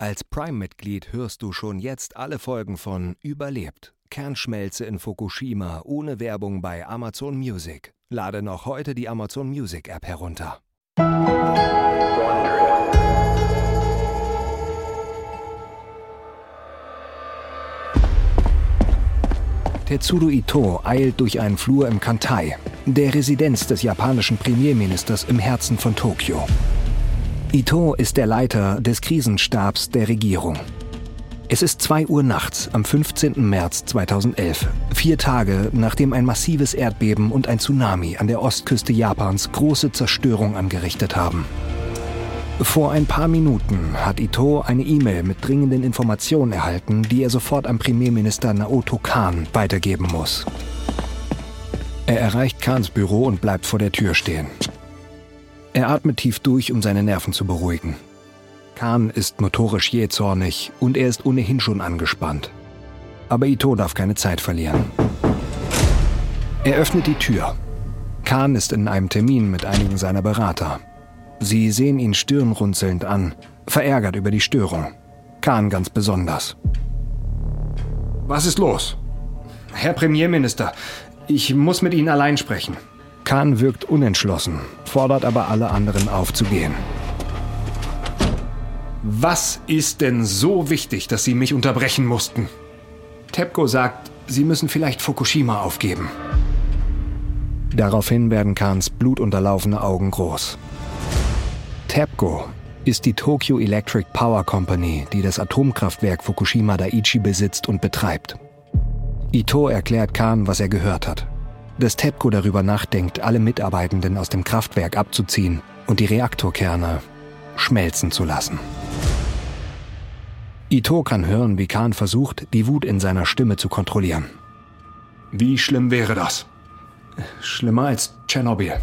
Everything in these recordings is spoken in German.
Als Prime-Mitglied hörst du schon jetzt alle Folgen von Überlebt. Kernschmelze in Fukushima ohne Werbung bei Amazon Music. Lade noch heute die Amazon Music App herunter. Tetsudo Ito eilt durch einen Flur im Kantai, der Residenz des japanischen Premierministers im Herzen von Tokio. Ito ist der Leiter des Krisenstabs der Regierung. Es ist 2 Uhr nachts am 15. März 2011, vier Tage nachdem ein massives Erdbeben und ein Tsunami an der Ostküste Japans große Zerstörung angerichtet haben. Vor ein paar Minuten hat Ito eine E-Mail mit dringenden Informationen erhalten, die er sofort an Premierminister Naoto Kan weitergeben muss. Er erreicht Kans Büro und bleibt vor der Tür stehen. Er atmet tief durch, um seine Nerven zu beruhigen. Khan ist motorisch jähzornig und er ist ohnehin schon angespannt. Aber Ito darf keine Zeit verlieren. Er öffnet die Tür. Khan ist in einem Termin mit einigen seiner Berater. Sie sehen ihn stirnrunzelnd an, verärgert über die Störung. Khan ganz besonders. Was ist los? Herr Premierminister, ich muss mit Ihnen allein sprechen. Khan wirkt unentschlossen, fordert aber alle anderen aufzugehen. Was ist denn so wichtig, dass Sie mich unterbrechen mussten? TEPCO sagt, Sie müssen vielleicht Fukushima aufgeben. Daraufhin werden Kahns blutunterlaufene Augen groß. TEPCO ist die Tokyo Electric Power Company, die das Atomkraftwerk Fukushima Daiichi besitzt und betreibt. Ito erklärt Kahn, was er gehört hat. Dass TEPCO darüber nachdenkt, alle Mitarbeitenden aus dem Kraftwerk abzuziehen und die Reaktorkerne schmelzen zu lassen. Ito kann hören, wie Kahn versucht, die Wut in seiner Stimme zu kontrollieren. Wie schlimm wäre das? Schlimmer als Tschernobyl.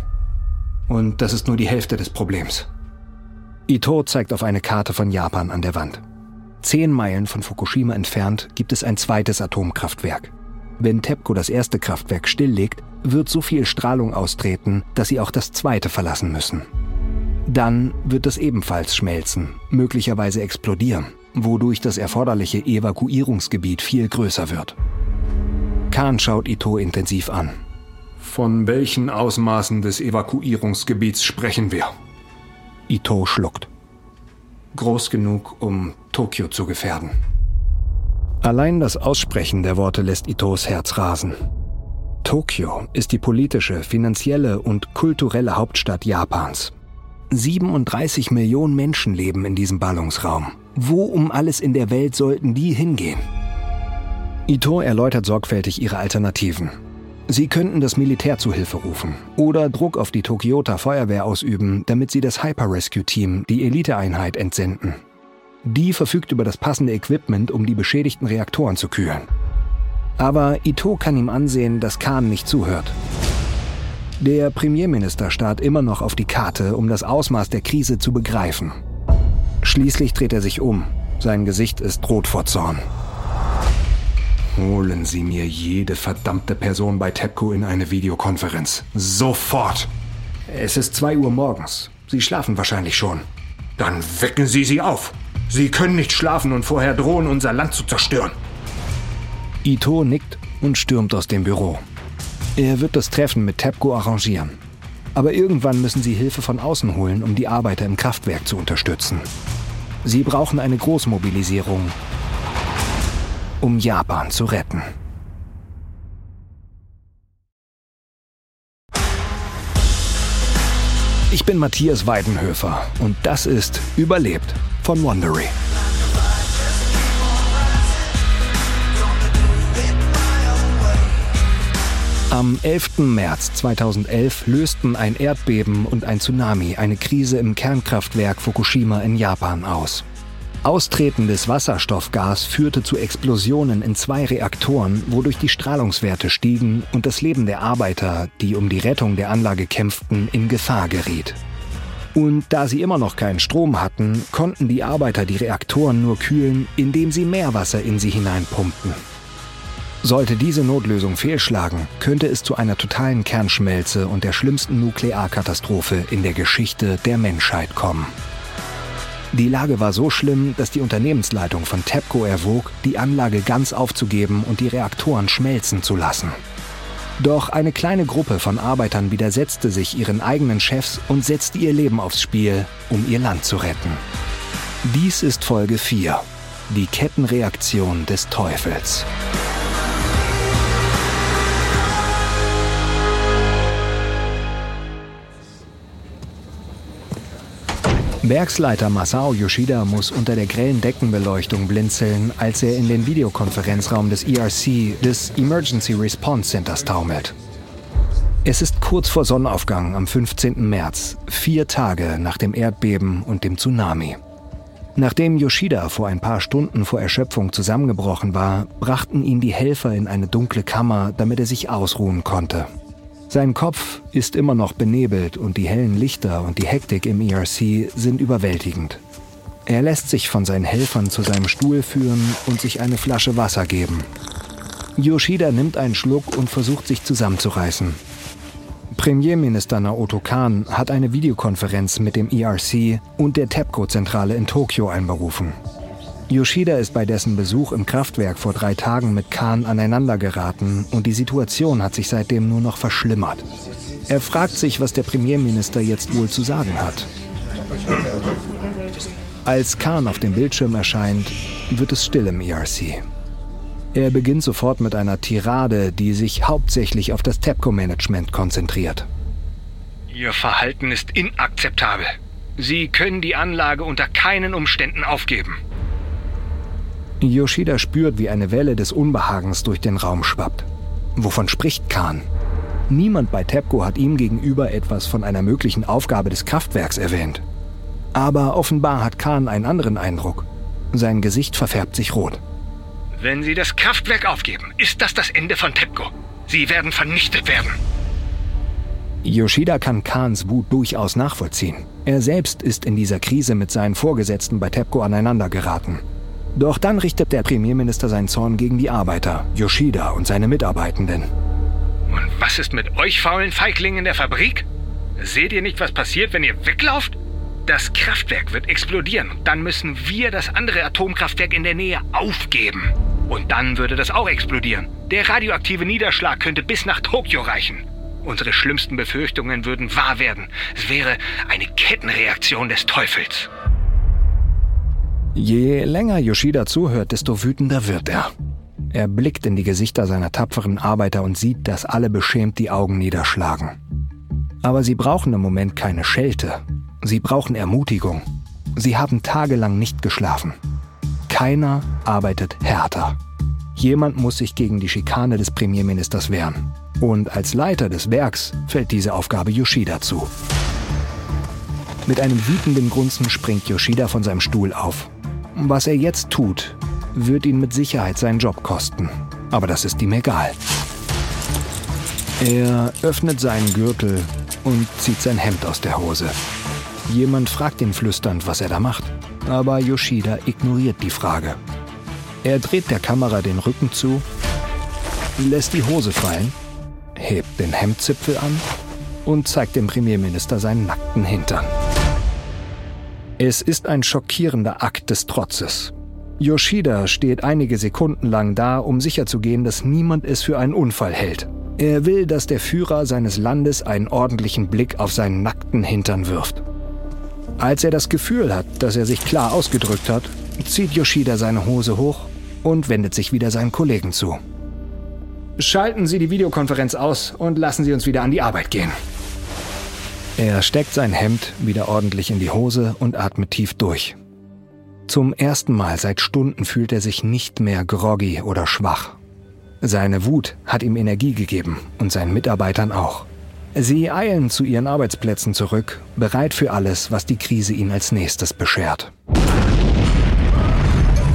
Und das ist nur die Hälfte des Problems. Ito zeigt auf eine Karte von Japan an der Wand. Zehn Meilen von Fukushima entfernt gibt es ein zweites Atomkraftwerk. Wenn TEPCO das erste Kraftwerk stilllegt, wird so viel Strahlung austreten, dass sie auch das zweite verlassen müssen. Dann wird es ebenfalls schmelzen, möglicherweise explodieren wodurch das erforderliche Evakuierungsgebiet viel größer wird. Khan schaut Ito intensiv an. Von welchen Ausmaßen des Evakuierungsgebiets sprechen wir? Ito schluckt. Groß genug, um Tokio zu gefährden. Allein das Aussprechen der Worte lässt Itos Herz rasen. Tokio ist die politische, finanzielle und kulturelle Hauptstadt Japans. 37 Millionen Menschen leben in diesem Ballungsraum. Wo um alles in der Welt sollten die hingehen? Ito erläutert sorgfältig ihre Alternativen. Sie könnten das Militär zu Hilfe rufen oder Druck auf die Tokyota Feuerwehr ausüben, damit sie das Hyper Rescue Team, die Eliteeinheit, entsenden. Die verfügt über das passende Equipment, um die beschädigten Reaktoren zu kühlen. Aber Ito kann ihm ansehen, dass Khan nicht zuhört. Der Premierminister starrt immer noch auf die Karte, um das Ausmaß der Krise zu begreifen. Schließlich dreht er sich um. Sein Gesicht ist rot vor Zorn. Holen Sie mir jede verdammte Person bei TEPCO in eine Videokonferenz. Sofort! Es ist zwei Uhr morgens. Sie schlafen wahrscheinlich schon. Dann wecken Sie sie auf. Sie können nicht schlafen und vorher drohen, unser Land zu zerstören. Ito nickt und stürmt aus dem Büro. Er wird das Treffen mit TEPCO arrangieren. Aber irgendwann müssen sie Hilfe von außen holen, um die Arbeiter im Kraftwerk zu unterstützen. Sie brauchen eine Großmobilisierung, um Japan zu retten. Ich bin Matthias Weidenhöfer und das ist Überlebt von Wondery. Am 11. März 2011 lösten ein Erdbeben und ein Tsunami eine Krise im Kernkraftwerk Fukushima in Japan aus. Austretendes Wasserstoffgas führte zu Explosionen in zwei Reaktoren, wodurch die Strahlungswerte stiegen und das Leben der Arbeiter, die um die Rettung der Anlage kämpften, in Gefahr geriet. Und da sie immer noch keinen Strom hatten, konnten die Arbeiter die Reaktoren nur kühlen, indem sie Meerwasser in sie hineinpumpten. Sollte diese Notlösung fehlschlagen, könnte es zu einer totalen Kernschmelze und der schlimmsten Nuklearkatastrophe in der Geschichte der Menschheit kommen. Die Lage war so schlimm, dass die Unternehmensleitung von TEPCO erwog, die Anlage ganz aufzugeben und die Reaktoren schmelzen zu lassen. Doch eine kleine Gruppe von Arbeitern widersetzte sich ihren eigenen Chefs und setzte ihr Leben aufs Spiel, um ihr Land zu retten. Dies ist Folge 4. Die Kettenreaktion des Teufels. Werksleiter Masao Yoshida muss unter der grellen Deckenbeleuchtung blinzeln, als er in den Videokonferenzraum des ERC, des Emergency Response Centers, taumelt. Es ist kurz vor Sonnenaufgang am 15. März, vier Tage nach dem Erdbeben und dem Tsunami. Nachdem Yoshida vor ein paar Stunden vor Erschöpfung zusammengebrochen war, brachten ihn die Helfer in eine dunkle Kammer, damit er sich ausruhen konnte. Sein Kopf ist immer noch benebelt und die hellen Lichter und die Hektik im ERC sind überwältigend. Er lässt sich von seinen Helfern zu seinem Stuhl führen und sich eine Flasche Wasser geben. Yoshida nimmt einen Schluck und versucht sich zusammenzureißen. Premierminister Naoto Kan hat eine Videokonferenz mit dem ERC und der TEPCO-Zentrale in Tokio einberufen. Yoshida ist bei dessen Besuch im Kraftwerk vor drei Tagen mit Khan aneinandergeraten und die Situation hat sich seitdem nur noch verschlimmert. Er fragt sich, was der Premierminister jetzt wohl zu sagen hat. Als Khan auf dem Bildschirm erscheint, wird es still im ERC. Er beginnt sofort mit einer Tirade, die sich hauptsächlich auf das TEPCO-Management konzentriert. Ihr Verhalten ist inakzeptabel. Sie können die Anlage unter keinen Umständen aufgeben. Yoshida spürt, wie eine Welle des Unbehagens durch den Raum schwappt. Wovon spricht Khan? Niemand bei TEPCO hat ihm gegenüber etwas von einer möglichen Aufgabe des Kraftwerks erwähnt. Aber offenbar hat Khan einen anderen Eindruck. Sein Gesicht verfärbt sich rot. Wenn Sie das Kraftwerk aufgeben, ist das das Ende von TEPCO. Sie werden vernichtet werden. Yoshida kann Khans Wut durchaus nachvollziehen. Er selbst ist in dieser Krise mit seinen Vorgesetzten bei TEPCO aneinandergeraten. Doch dann richtet der Premierminister seinen Zorn gegen die Arbeiter, Yoshida und seine Mitarbeitenden. Und was ist mit euch faulen Feiglingen in der Fabrik? Seht ihr nicht, was passiert, wenn ihr weglauft? Das Kraftwerk wird explodieren und dann müssen wir das andere Atomkraftwerk in der Nähe aufgeben. Und dann würde das auch explodieren. Der radioaktive Niederschlag könnte bis nach Tokio reichen. Unsere schlimmsten Befürchtungen würden wahr werden. Es wäre eine Kettenreaktion des Teufels. Je länger Yoshida zuhört, desto wütender wird er. Er blickt in die Gesichter seiner tapferen Arbeiter und sieht, dass alle beschämt die Augen niederschlagen. Aber sie brauchen im Moment keine Schelte. Sie brauchen Ermutigung. Sie haben tagelang nicht geschlafen. Keiner arbeitet härter. Jemand muss sich gegen die Schikane des Premierministers wehren. Und als Leiter des Werks fällt diese Aufgabe Yoshida zu. Mit einem wütenden Grunzen springt Yoshida von seinem Stuhl auf. Was er jetzt tut, wird ihn mit Sicherheit seinen Job kosten. Aber das ist ihm egal. Er öffnet seinen Gürtel und zieht sein Hemd aus der Hose. Jemand fragt ihn flüsternd, was er da macht. Aber Yoshida ignoriert die Frage. Er dreht der Kamera den Rücken zu, lässt die Hose fallen, hebt den Hemdzipfel an und zeigt dem Premierminister seinen nackten Hintern. Es ist ein schockierender Akt des Trotzes. Yoshida steht einige Sekunden lang da, um sicherzugehen, dass niemand es für einen Unfall hält. Er will, dass der Führer seines Landes einen ordentlichen Blick auf seinen nackten Hintern wirft. Als er das Gefühl hat, dass er sich klar ausgedrückt hat, zieht Yoshida seine Hose hoch und wendet sich wieder seinen Kollegen zu. Schalten Sie die Videokonferenz aus und lassen Sie uns wieder an die Arbeit gehen. Er steckt sein Hemd wieder ordentlich in die Hose und atmet tief durch. Zum ersten Mal seit Stunden fühlt er sich nicht mehr groggy oder schwach. Seine Wut hat ihm Energie gegeben und seinen Mitarbeitern auch. Sie eilen zu ihren Arbeitsplätzen zurück, bereit für alles, was die Krise ihnen als nächstes beschert.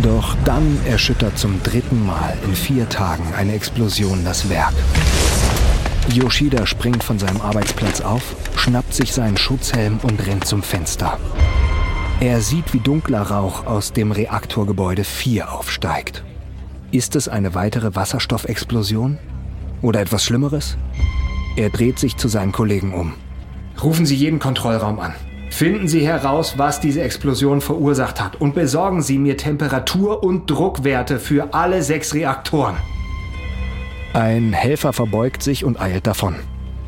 Doch dann erschüttert zum dritten Mal in vier Tagen eine Explosion das Werk. Yoshida springt von seinem Arbeitsplatz auf, schnappt sich seinen Schutzhelm und rennt zum Fenster. Er sieht, wie dunkler Rauch aus dem Reaktorgebäude 4 aufsteigt. Ist es eine weitere Wasserstoffexplosion? Oder etwas Schlimmeres? Er dreht sich zu seinen Kollegen um. Rufen Sie jeden Kontrollraum an. Finden Sie heraus, was diese Explosion verursacht hat und besorgen Sie mir Temperatur- und Druckwerte für alle sechs Reaktoren. Ein Helfer verbeugt sich und eilt davon.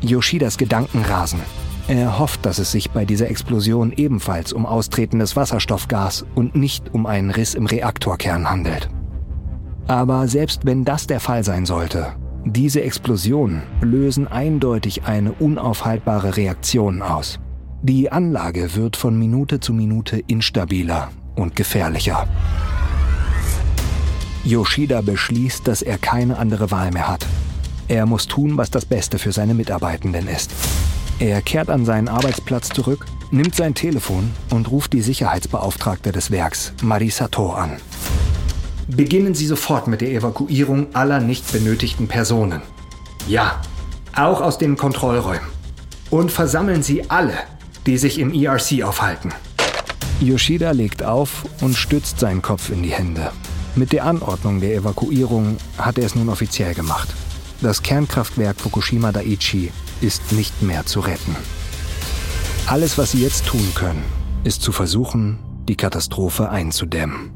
Yoshidas Gedanken rasen. Er hofft, dass es sich bei dieser Explosion ebenfalls um austretendes Wasserstoffgas und nicht um einen Riss im Reaktorkern handelt. Aber selbst wenn das der Fall sein sollte, diese Explosionen lösen eindeutig eine unaufhaltbare Reaktion aus. Die Anlage wird von Minute zu Minute instabiler und gefährlicher. Yoshida beschließt, dass er keine andere Wahl mehr hat. Er muss tun, was das Beste für seine Mitarbeitenden ist. Er kehrt an seinen Arbeitsplatz zurück, nimmt sein Telefon und ruft die Sicherheitsbeauftragte des Werks, Marisato, an. Beginnen Sie sofort mit der Evakuierung aller nicht benötigten Personen. Ja, auch aus den Kontrollräumen. Und versammeln Sie alle, die sich im ERC aufhalten. Yoshida legt auf und stützt seinen Kopf in die Hände. Mit der Anordnung der Evakuierung hat er es nun offiziell gemacht. Das Kernkraftwerk Fukushima Daiichi ist nicht mehr zu retten. Alles, was sie jetzt tun können, ist zu versuchen, die Katastrophe einzudämmen.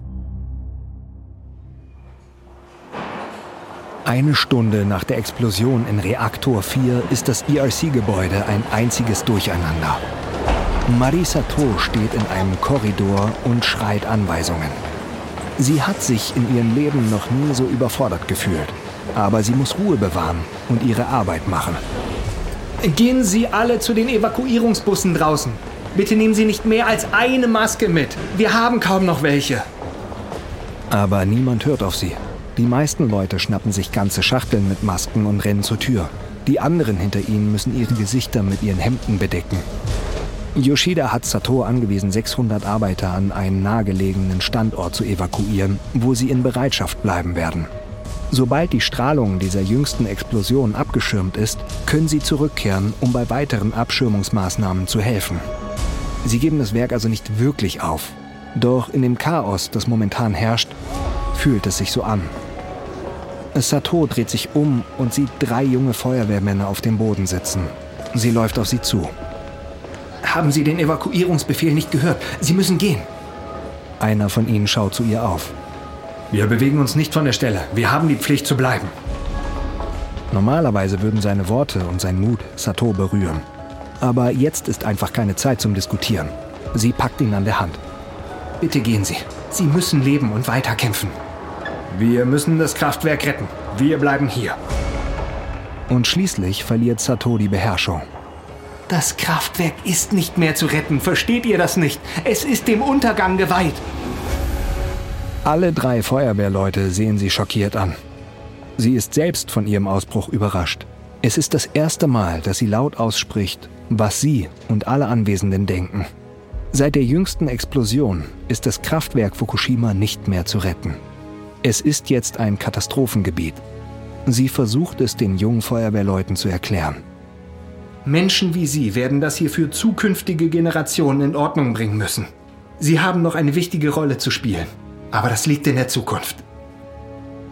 Eine Stunde nach der Explosion in Reaktor 4 ist das ERC-Gebäude ein einziges Durcheinander. Marisa To steht in einem Korridor und schreit Anweisungen. Sie hat sich in ihrem Leben noch nie so überfordert gefühlt. Aber sie muss Ruhe bewahren und ihre Arbeit machen. Gehen Sie alle zu den Evakuierungsbussen draußen. Bitte nehmen Sie nicht mehr als eine Maske mit. Wir haben kaum noch welche. Aber niemand hört auf sie. Die meisten Leute schnappen sich ganze Schachteln mit Masken und rennen zur Tür. Die anderen hinter ihnen müssen ihre Gesichter mit ihren Hemden bedecken. Yoshida hat Sato angewiesen, 600 Arbeiter an einen nahegelegenen Standort zu evakuieren, wo sie in Bereitschaft bleiben werden. Sobald die Strahlung dieser jüngsten Explosion abgeschirmt ist, können sie zurückkehren, um bei weiteren Abschirmungsmaßnahmen zu helfen. Sie geben das Werk also nicht wirklich auf. Doch in dem Chaos, das momentan herrscht, fühlt es sich so an. Sato dreht sich um und sieht drei junge Feuerwehrmänner auf dem Boden sitzen. Sie läuft auf sie zu. Haben Sie den Evakuierungsbefehl nicht gehört? Sie müssen gehen. Einer von ihnen schaut zu ihr auf. Wir bewegen uns nicht von der Stelle. Wir haben die Pflicht zu bleiben. Normalerweise würden seine Worte und sein Mut Sato berühren. Aber jetzt ist einfach keine Zeit zum Diskutieren. Sie packt ihn an der Hand. Bitte gehen Sie. Sie müssen leben und weiterkämpfen. Wir müssen das Kraftwerk retten. Wir bleiben hier. Und schließlich verliert Sato die Beherrschung. Das Kraftwerk ist nicht mehr zu retten. Versteht ihr das nicht? Es ist dem Untergang geweiht. Alle drei Feuerwehrleute sehen sie schockiert an. Sie ist selbst von ihrem Ausbruch überrascht. Es ist das erste Mal, dass sie laut ausspricht, was sie und alle Anwesenden denken. Seit der jüngsten Explosion ist das Kraftwerk Fukushima nicht mehr zu retten. Es ist jetzt ein Katastrophengebiet. Sie versucht es den jungen Feuerwehrleuten zu erklären. Menschen wie Sie werden das hier für zukünftige Generationen in Ordnung bringen müssen. Sie haben noch eine wichtige Rolle zu spielen. Aber das liegt in der Zukunft.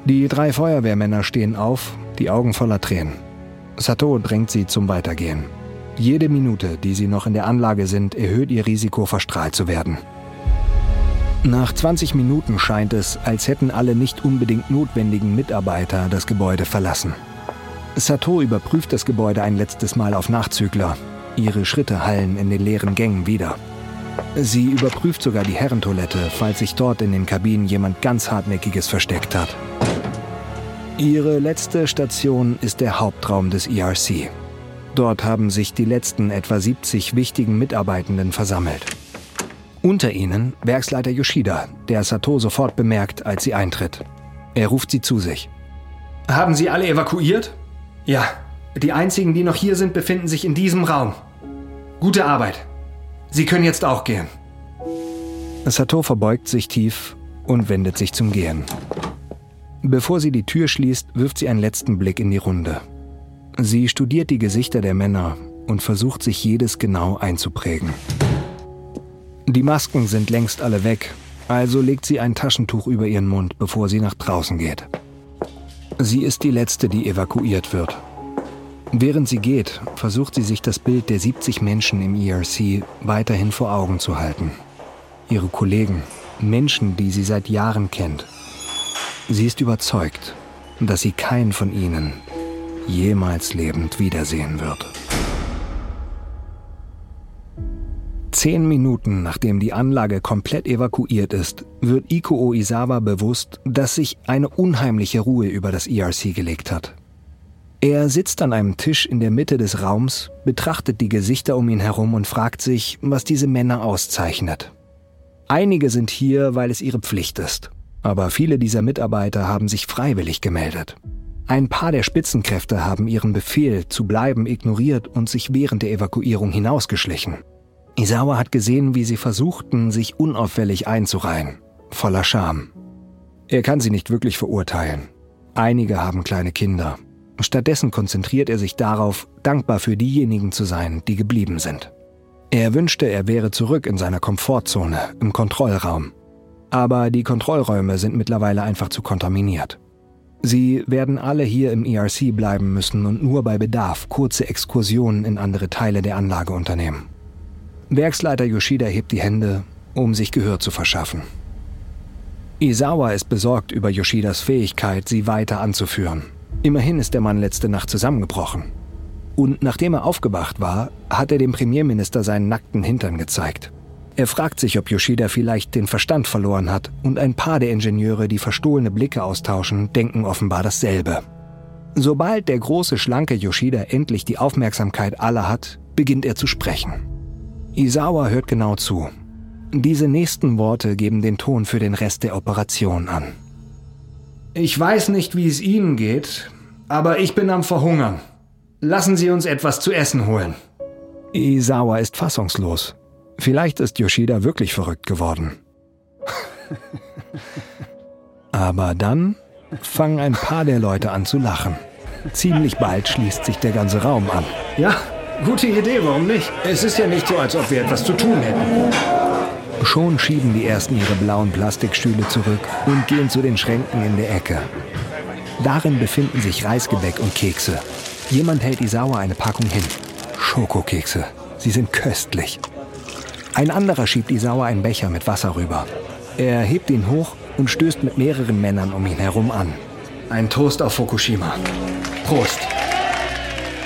Die drei Feuerwehrmänner stehen auf, die Augen voller Tränen. Sato drängt sie zum Weitergehen. Jede Minute, die sie noch in der Anlage sind, erhöht ihr Risiko, verstrahlt zu werden. Nach 20 Minuten scheint es, als hätten alle nicht unbedingt notwendigen Mitarbeiter das Gebäude verlassen. Sato überprüft das Gebäude ein letztes Mal auf Nachzügler. Ihre Schritte hallen in den leeren Gängen wieder. Sie überprüft sogar die Herrentoilette, falls sich dort in den Kabinen jemand ganz Hartnäckiges versteckt hat. Ihre letzte Station ist der Hauptraum des ERC. Dort haben sich die letzten etwa 70 wichtigen Mitarbeitenden versammelt. Unter ihnen Werksleiter Yoshida, der Sato sofort bemerkt, als sie eintritt. Er ruft sie zu sich. Haben Sie alle evakuiert? Ja, die einzigen, die noch hier sind, befinden sich in diesem Raum. Gute Arbeit. Sie können jetzt auch gehen. Sato verbeugt sich tief und wendet sich zum Gehen. Bevor sie die Tür schließt, wirft sie einen letzten Blick in die Runde. Sie studiert die Gesichter der Männer und versucht sich jedes genau einzuprägen. Die Masken sind längst alle weg, also legt sie ein Taschentuch über ihren Mund, bevor sie nach draußen geht. Sie ist die Letzte, die evakuiert wird. Während sie geht, versucht sie sich das Bild der 70 Menschen im ERC weiterhin vor Augen zu halten. Ihre Kollegen, Menschen, die sie seit Jahren kennt. Sie ist überzeugt, dass sie keinen von ihnen jemals lebend wiedersehen wird. Zehn Minuten nachdem die Anlage komplett evakuiert ist, wird Iko Oizawa bewusst, dass sich eine unheimliche Ruhe über das ERC gelegt hat. Er sitzt an einem Tisch in der Mitte des Raums, betrachtet die Gesichter um ihn herum und fragt sich, was diese Männer auszeichnet. Einige sind hier, weil es ihre Pflicht ist, aber viele dieser Mitarbeiter haben sich freiwillig gemeldet. Ein paar der Spitzenkräfte haben ihren Befehl zu bleiben ignoriert und sich während der Evakuierung hinausgeschlichen. Isawa hat gesehen, wie sie versuchten, sich unauffällig einzureihen, voller Scham. Er kann sie nicht wirklich verurteilen. Einige haben kleine Kinder. Stattdessen konzentriert er sich darauf, dankbar für diejenigen zu sein, die geblieben sind. Er wünschte, er wäre zurück in seiner Komfortzone, im Kontrollraum. Aber die Kontrollräume sind mittlerweile einfach zu kontaminiert. Sie werden alle hier im ERC bleiben müssen und nur bei Bedarf kurze Exkursionen in andere Teile der Anlage unternehmen. Werksleiter Yoshida hebt die Hände, um sich Gehör zu verschaffen. Isawa ist besorgt über Yoshidas Fähigkeit, sie weiter anzuführen. Immerhin ist der Mann letzte Nacht zusammengebrochen. Und nachdem er aufgewacht war, hat er dem Premierminister seinen nackten Hintern gezeigt. Er fragt sich, ob Yoshida vielleicht den Verstand verloren hat, und ein paar der Ingenieure, die verstohlene Blicke austauschen, denken offenbar dasselbe. Sobald der große, schlanke Yoshida endlich die Aufmerksamkeit aller hat, beginnt er zu sprechen. Isawa hört genau zu. Diese nächsten Worte geben den Ton für den Rest der Operation an. Ich weiß nicht, wie es Ihnen geht, aber ich bin am Verhungern. Lassen Sie uns etwas zu essen holen. Isawa ist fassungslos. Vielleicht ist Yoshida wirklich verrückt geworden. Aber dann fangen ein paar der Leute an zu lachen. Ziemlich bald schließt sich der ganze Raum an. Ja, Gute Idee, warum nicht? Es ist ja nicht so, als ob wir etwas zu tun hätten. Schon schieben die ersten ihre blauen Plastikstühle zurück und gehen zu den Schränken in der Ecke. Darin befinden sich Reisgebäck und Kekse. Jemand hält Isawa eine Packung hin. Schokokekse. Sie sind köstlich. Ein anderer schiebt Isawa einen Becher mit Wasser rüber. Er hebt ihn hoch und stößt mit mehreren Männern um ihn herum an. Ein Toast auf Fukushima. Prost!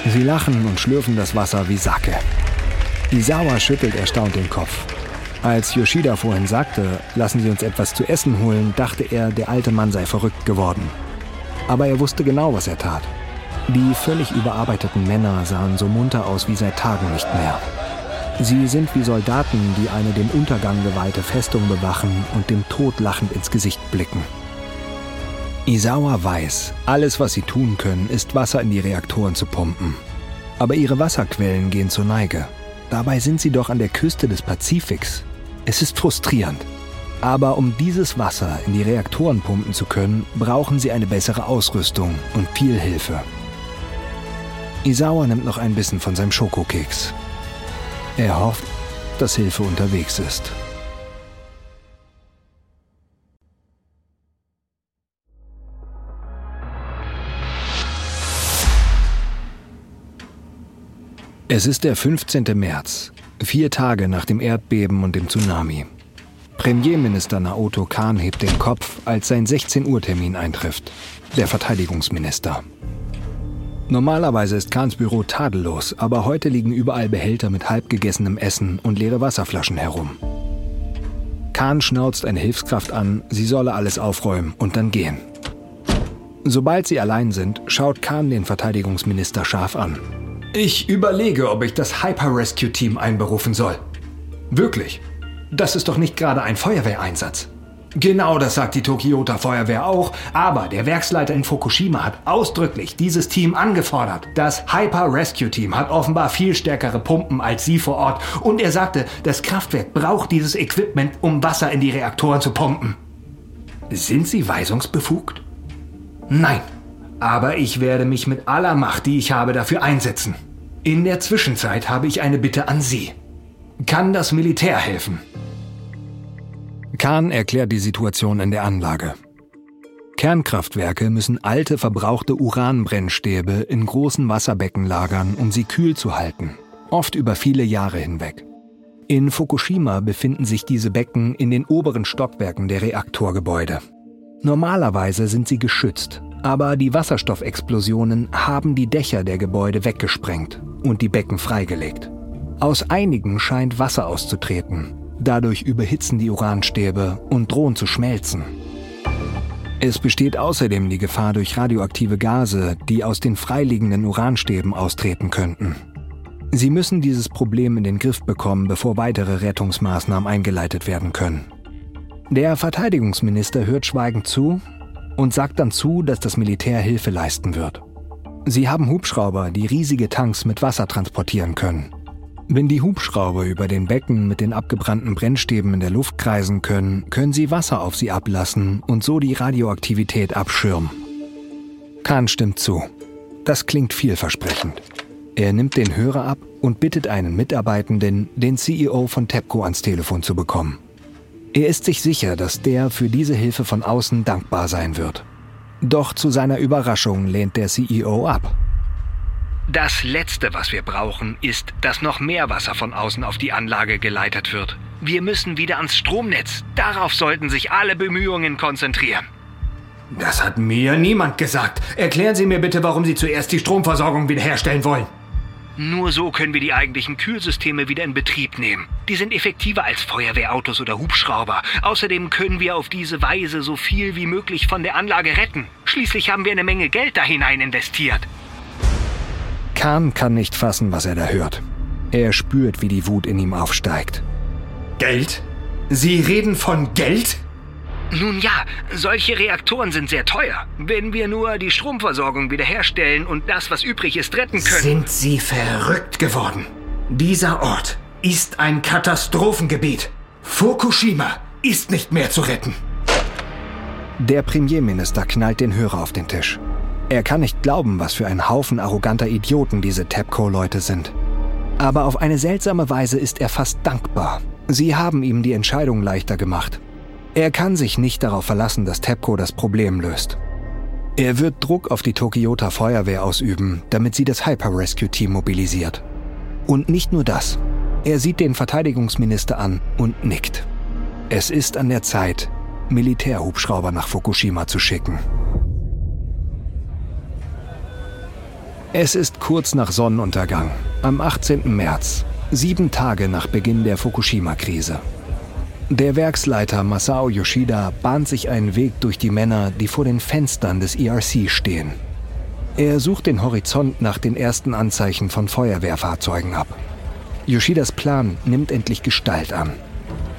Sie lachen und schlürfen das Wasser wie Sacke. Isawa schüttelt erstaunt den Kopf. Als Yoshida vorhin sagte, lassen Sie uns etwas zu essen holen, dachte er, der alte Mann sei verrückt geworden. Aber er wusste genau, was er tat. Die völlig überarbeiteten Männer sahen so munter aus wie seit Tagen nicht mehr. Sie sind wie Soldaten, die eine dem Untergang geweihte Festung bewachen und dem Tod lachend ins Gesicht blicken. Isawa weiß, alles, was sie tun können, ist Wasser in die Reaktoren zu pumpen. Aber ihre Wasserquellen gehen zur Neige. Dabei sind sie doch an der Küste des Pazifiks. Es ist frustrierend. Aber um dieses Wasser in die Reaktoren pumpen zu können, brauchen sie eine bessere Ausrüstung und viel Hilfe. Isawa nimmt noch ein bisschen von seinem Schokokeks. Er hofft, dass Hilfe unterwegs ist. Es ist der 15. März, vier Tage nach dem Erdbeben und dem Tsunami. Premierminister Naoto Kan hebt den Kopf, als sein 16 Uhr Termin eintrifft. Der Verteidigungsminister. Normalerweise ist Kahns Büro tadellos, aber heute liegen überall Behälter mit halbgegessenem Essen und leere Wasserflaschen herum. Kahn schnauzt eine Hilfskraft an, sie solle alles aufräumen und dann gehen. Sobald sie allein sind, schaut Kahn den Verteidigungsminister scharf an. Ich überlege, ob ich das Hyper Rescue Team einberufen soll. Wirklich. Das ist doch nicht gerade ein Feuerwehreinsatz. Genau das sagt die Tokyota Feuerwehr auch, aber der Werksleiter in Fukushima hat ausdrücklich dieses Team angefordert. Das Hyper Rescue Team hat offenbar viel stärkere Pumpen als Sie vor Ort und er sagte, das Kraftwerk braucht dieses Equipment, um Wasser in die Reaktoren zu pumpen. Sind Sie weisungsbefugt? Nein. Aber ich werde mich mit aller Macht, die ich habe, dafür einsetzen. In der Zwischenzeit habe ich eine Bitte an Sie. Kann das Militär helfen? Kahn erklärt die Situation in der Anlage. Kernkraftwerke müssen alte, verbrauchte Uranbrennstäbe in großen Wasserbecken lagern, um sie kühl zu halten, oft über viele Jahre hinweg. In Fukushima befinden sich diese Becken in den oberen Stockwerken der Reaktorgebäude. Normalerweise sind sie geschützt, aber die Wasserstoffexplosionen haben die Dächer der Gebäude weggesprengt und die Becken freigelegt. Aus einigen scheint Wasser auszutreten. Dadurch überhitzen die Uranstäbe und drohen zu schmelzen. Es besteht außerdem die Gefahr durch radioaktive Gase, die aus den freiliegenden Uranstäben austreten könnten. Sie müssen dieses Problem in den Griff bekommen, bevor weitere Rettungsmaßnahmen eingeleitet werden können. Der Verteidigungsminister hört schweigend zu und sagt dann zu, dass das Militär Hilfe leisten wird. Sie haben Hubschrauber, die riesige Tanks mit Wasser transportieren können. Wenn die Hubschrauber über den Becken mit den abgebrannten Brennstäben in der Luft kreisen können, können sie Wasser auf sie ablassen und so die Radioaktivität abschirmen. Kahn stimmt zu. Das klingt vielversprechend. Er nimmt den Hörer ab und bittet einen Mitarbeitenden, den CEO von TEPCO ans Telefon zu bekommen. Er ist sich sicher, dass der für diese Hilfe von außen dankbar sein wird. Doch zu seiner Überraschung lehnt der CEO ab. Das Letzte, was wir brauchen, ist, dass noch mehr Wasser von außen auf die Anlage geleitet wird. Wir müssen wieder ans Stromnetz. Darauf sollten sich alle Bemühungen konzentrieren. Das hat mir niemand gesagt. Erklären Sie mir bitte, warum Sie zuerst die Stromversorgung wiederherstellen wollen. Nur so können wir die eigentlichen Kühlsysteme wieder in Betrieb nehmen. Die sind effektiver als Feuerwehrautos oder Hubschrauber. Außerdem können wir auf diese Weise so viel wie möglich von der Anlage retten. Schließlich haben wir eine Menge Geld da hinein investiert. Kahn kann nicht fassen, was er da hört. Er spürt, wie die Wut in ihm aufsteigt. Geld? Sie reden von Geld? Nun ja, solche Reaktoren sind sehr teuer. Wenn wir nur die Stromversorgung wiederherstellen und das, was übrig ist, retten können. Sind Sie verrückt geworden? Dieser Ort ist ein Katastrophengebiet. Fukushima ist nicht mehr zu retten. Der Premierminister knallt den Hörer auf den Tisch. Er kann nicht glauben, was für ein Haufen arroganter Idioten diese TEPCO-Leute sind. Aber auf eine seltsame Weise ist er fast dankbar. Sie haben ihm die Entscheidung leichter gemacht. Er kann sich nicht darauf verlassen, dass TEPCO das Problem löst. Er wird Druck auf die Tokyota Feuerwehr ausüben, damit sie das Hyper Rescue Team mobilisiert. Und nicht nur das. Er sieht den Verteidigungsminister an und nickt. Es ist an der Zeit, Militärhubschrauber nach Fukushima zu schicken. Es ist kurz nach Sonnenuntergang, am 18. März, sieben Tage nach Beginn der Fukushima-Krise. Der Werksleiter Masao Yoshida bahnt sich einen Weg durch die Männer, die vor den Fenstern des ERC stehen. Er sucht den Horizont nach den ersten Anzeichen von Feuerwehrfahrzeugen ab. Yoshidas Plan nimmt endlich Gestalt an.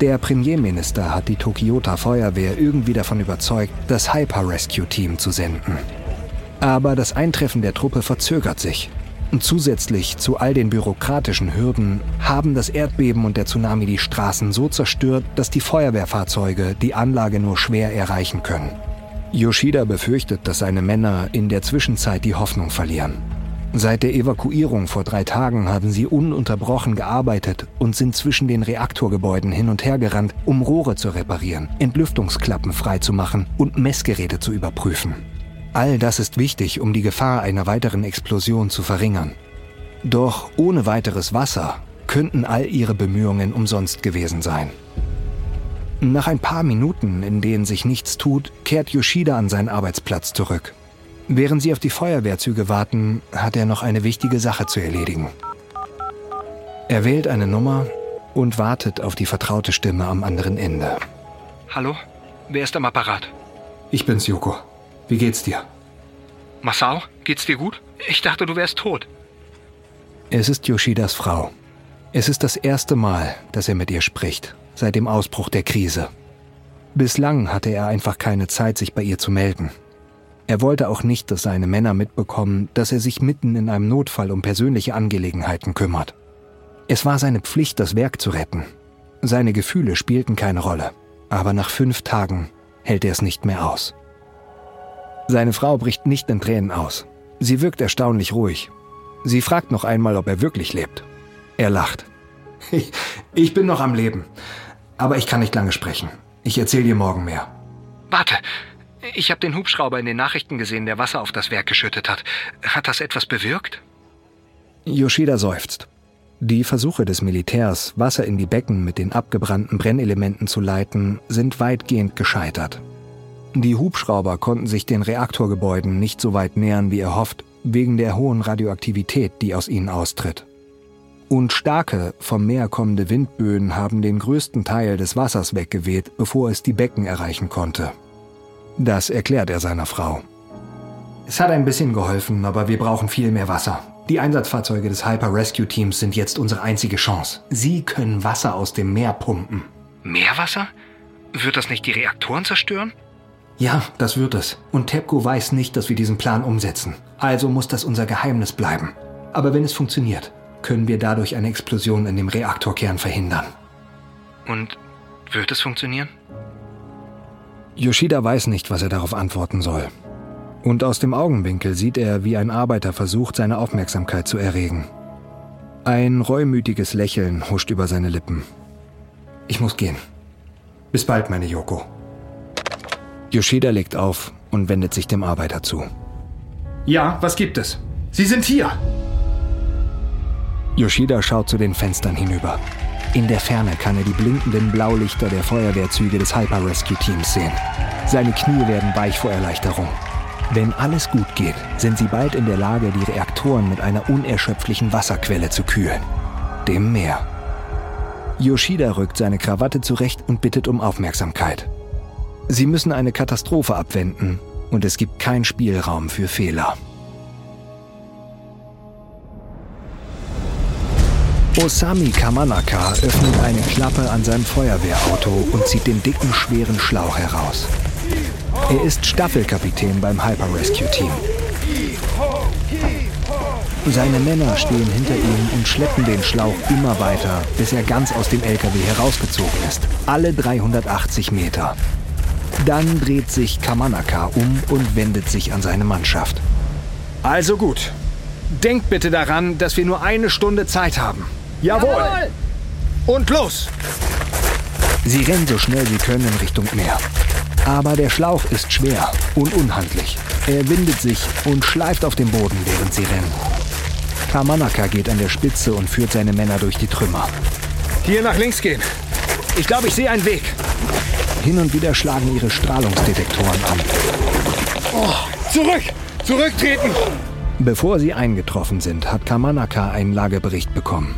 Der Premierminister hat die Tokyota Feuerwehr irgendwie davon überzeugt, das Hyper Rescue Team zu senden. Aber das Eintreffen der Truppe verzögert sich. Und zusätzlich zu all den bürokratischen Hürden haben das Erdbeben und der Tsunami die Straßen so zerstört, dass die Feuerwehrfahrzeuge die Anlage nur schwer erreichen können. Yoshida befürchtet, dass seine Männer in der Zwischenzeit die Hoffnung verlieren. Seit der Evakuierung vor drei Tagen haben sie ununterbrochen gearbeitet und sind zwischen den Reaktorgebäuden hin und her gerannt, um Rohre zu reparieren, Entlüftungsklappen freizumachen und Messgeräte zu überprüfen. All das ist wichtig, um die Gefahr einer weiteren Explosion zu verringern. Doch ohne weiteres Wasser könnten all ihre Bemühungen umsonst gewesen sein. Nach ein paar Minuten, in denen sich nichts tut, kehrt Yoshida an seinen Arbeitsplatz zurück. Während sie auf die Feuerwehrzüge warten, hat er noch eine wichtige Sache zu erledigen. Er wählt eine Nummer und wartet auf die vertraute Stimme am anderen Ende. Hallo? Wer ist am Apparat? Ich bin's, Yoko. Wie geht's dir? Masao, geht's dir gut? Ich dachte, du wärst tot. Es ist Yoshidas Frau. Es ist das erste Mal, dass er mit ihr spricht, seit dem Ausbruch der Krise. Bislang hatte er einfach keine Zeit, sich bei ihr zu melden. Er wollte auch nicht, dass seine Männer mitbekommen, dass er sich mitten in einem Notfall um persönliche Angelegenheiten kümmert. Es war seine Pflicht, das Werk zu retten. Seine Gefühle spielten keine Rolle, aber nach fünf Tagen hält er es nicht mehr aus. Seine Frau bricht nicht in Tränen aus. Sie wirkt erstaunlich ruhig. Sie fragt noch einmal, ob er wirklich lebt. Er lacht. Ich, ich bin noch am Leben. Aber ich kann nicht lange sprechen. Ich erzähle dir morgen mehr. Warte, Ich habe den Hubschrauber in den Nachrichten gesehen, der Wasser auf das Werk geschüttet hat. Hat das etwas bewirkt? Yoshida seufzt. Die Versuche des Militärs, Wasser in die Becken mit den abgebrannten Brennelementen zu leiten, sind weitgehend gescheitert. Die Hubschrauber konnten sich den Reaktorgebäuden nicht so weit nähern wie erhofft, wegen der hohen Radioaktivität, die aus ihnen austritt. Und starke, vom Meer kommende Windböen haben den größten Teil des Wassers weggeweht, bevor es die Becken erreichen konnte. Das erklärt er seiner Frau. Es hat ein bisschen geholfen, aber wir brauchen viel mehr Wasser. Die Einsatzfahrzeuge des Hyper Rescue Teams sind jetzt unsere einzige Chance. Sie können Wasser aus dem Meer pumpen. Meerwasser? Wird das nicht die Reaktoren zerstören? Ja, das wird es. Und TEPCO weiß nicht, dass wir diesen Plan umsetzen. Also muss das unser Geheimnis bleiben. Aber wenn es funktioniert, können wir dadurch eine Explosion in dem Reaktorkern verhindern. Und wird es funktionieren? Yoshida weiß nicht, was er darauf antworten soll. Und aus dem Augenwinkel sieht er, wie ein Arbeiter versucht, seine Aufmerksamkeit zu erregen. Ein reumütiges Lächeln huscht über seine Lippen. Ich muss gehen. Bis bald, meine Yoko. Yoshida legt auf und wendet sich dem Arbeiter zu. Ja, was gibt es? Sie sind hier! Yoshida schaut zu den Fenstern hinüber. In der Ferne kann er die blinkenden Blaulichter der Feuerwehrzüge des Hyper Rescue Teams sehen. Seine Knie werden weich vor Erleichterung. Wenn alles gut geht, sind sie bald in der Lage, die Reaktoren mit einer unerschöpflichen Wasserquelle zu kühlen. Dem Meer. Yoshida rückt seine Krawatte zurecht und bittet um Aufmerksamkeit. Sie müssen eine Katastrophe abwenden und es gibt keinen Spielraum für Fehler. Osami Kamanaka öffnet eine Klappe an seinem Feuerwehrauto und zieht den dicken, schweren Schlauch heraus. Er ist Staffelkapitän beim Hyper Rescue Team. Seine Männer stehen hinter ihm und schleppen den Schlauch immer weiter, bis er ganz aus dem LKW herausgezogen ist. Alle 380 Meter. Dann dreht sich Kamanaka um und wendet sich an seine Mannschaft. Also gut. Denkt bitte daran, dass wir nur eine Stunde Zeit haben. Jawohl! Jawohl. Und los! Sie rennen so schnell sie können in Richtung Meer. Aber der Schlauch ist schwer und unhandlich. Er windet sich und schleift auf dem Boden, während sie rennen. Kamanaka geht an der Spitze und führt seine Männer durch die Trümmer. Hier nach links gehen. Ich glaube, ich sehe einen Weg. Hin und wieder schlagen ihre Strahlungsdetektoren an. Oh, zurück! Zurücktreten! Bevor sie eingetroffen sind, hat Kamanaka einen Lagebericht bekommen.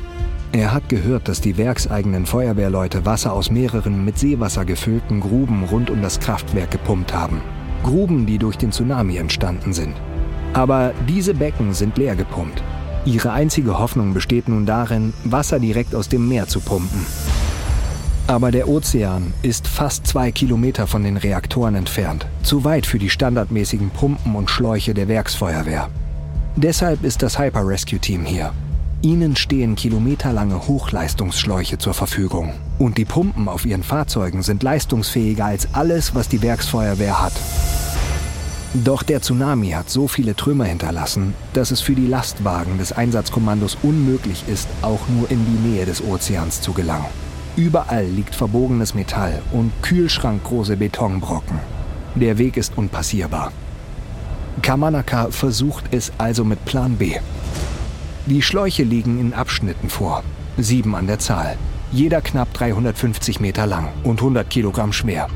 Er hat gehört, dass die werkseigenen Feuerwehrleute Wasser aus mehreren mit Seewasser gefüllten Gruben rund um das Kraftwerk gepumpt haben. Gruben, die durch den Tsunami entstanden sind. Aber diese Becken sind leer gepumpt. Ihre einzige Hoffnung besteht nun darin, Wasser direkt aus dem Meer zu pumpen. Aber der Ozean ist fast zwei Kilometer von den Reaktoren entfernt, zu weit für die standardmäßigen Pumpen und Schläuche der Werksfeuerwehr. Deshalb ist das Hyper Rescue Team hier, Ihnen stehen kilometerlange Hochleistungsschläuche zur Verfügung. Und die Pumpen auf Ihren Fahrzeugen sind leistungsfähiger als alles, was die Werksfeuerwehr hat. Doch der Tsunami hat so viele Trümmer hinterlassen, dass es für die Lastwagen des Einsatzkommandos unmöglich ist, auch nur in die Nähe des Ozeans zu gelangen. Überall liegt verbogenes Metall und kühlschrankgroße Betonbrocken. Der Weg ist unpassierbar. Kamanaka versucht es also mit Plan B. Die Schläuche liegen in Abschnitten vor, sieben an der Zahl, jeder knapp 350 Meter lang und 100 Kilogramm schwer.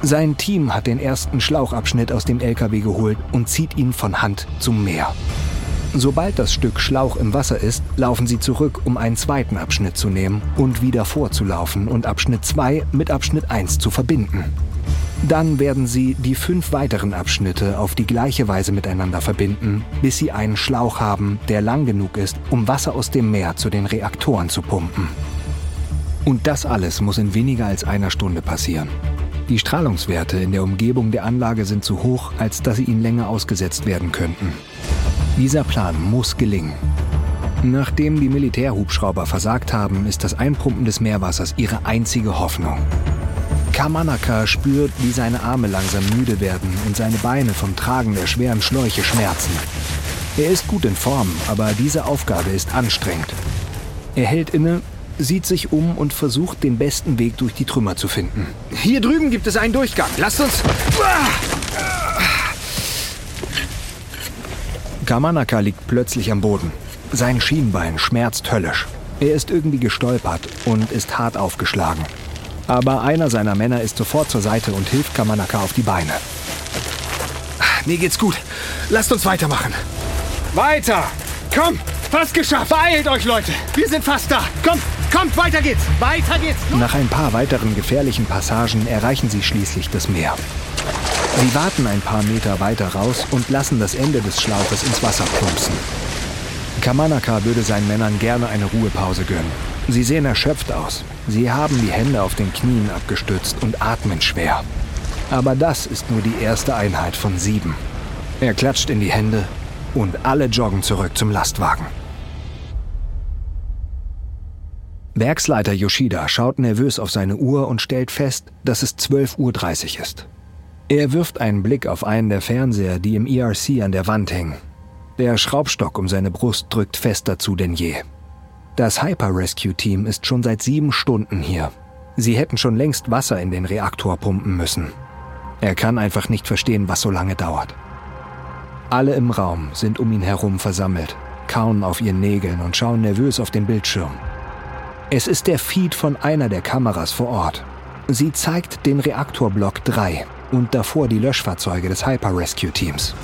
Sein Team hat den ersten Schlauchabschnitt aus dem LKW geholt und zieht ihn von Hand zum Meer. Sobald das Stück Schlauch im Wasser ist, laufen sie zurück, um einen zweiten Abschnitt zu nehmen und wieder vorzulaufen und Abschnitt 2 mit Abschnitt 1 zu verbinden. Dann werden sie die fünf weiteren Abschnitte auf die gleiche Weise miteinander verbinden, bis sie einen Schlauch haben, der lang genug ist, um Wasser aus dem Meer zu den Reaktoren zu pumpen. Und das alles muss in weniger als einer Stunde passieren. Die Strahlungswerte in der Umgebung der Anlage sind zu hoch, als dass sie ihnen länger ausgesetzt werden könnten. Dieser Plan muss gelingen. Nachdem die Militärhubschrauber versagt haben, ist das Einpumpen des Meerwassers ihre einzige Hoffnung. Kamanaka spürt, wie seine Arme langsam müde werden und seine Beine vom Tragen der schweren Schläuche schmerzen. Er ist gut in Form, aber diese Aufgabe ist anstrengend. Er hält inne, sieht sich um und versucht, den besten Weg durch die Trümmer zu finden. Hier drüben gibt es einen Durchgang. Lasst uns... Kamanaka liegt plötzlich am Boden. Sein Schienbein schmerzt höllisch. Er ist irgendwie gestolpert und ist hart aufgeschlagen. Aber einer seiner Männer ist sofort zur Seite und hilft Kamanaka auf die Beine. Mir geht's gut. Lasst uns weitermachen. Weiter! Komm! Fast geschafft! Beeilt euch, Leute! Wir sind fast da! Kommt! Kommt! Weiter geht's! Weiter geht's! Nach ein paar weiteren gefährlichen Passagen erreichen sie schließlich das Meer. Sie warten ein paar Meter weiter raus und lassen das Ende des Schlauches ins Wasser plumpsen. Kamanaka würde seinen Männern gerne eine Ruhepause gönnen. Sie sehen erschöpft aus. Sie haben die Hände auf den Knien abgestützt und atmen schwer. Aber das ist nur die erste Einheit von sieben. Er klatscht in die Hände und alle joggen zurück zum Lastwagen. Werksleiter Yoshida schaut nervös auf seine Uhr und stellt fest, dass es 12.30 Uhr ist. Er wirft einen Blick auf einen der Fernseher, die im ERC an der Wand hängen. Der Schraubstock um seine Brust drückt fester zu denn je. Das Hyper Rescue Team ist schon seit sieben Stunden hier. Sie hätten schon längst Wasser in den Reaktor pumpen müssen. Er kann einfach nicht verstehen, was so lange dauert. Alle im Raum sind um ihn herum versammelt, kauen auf ihren Nägeln und schauen nervös auf den Bildschirm. Es ist der Feed von einer der Kameras vor Ort. Sie zeigt den Reaktorblock 3 und davor die Löschfahrzeuge des Hyper Rescue Teams.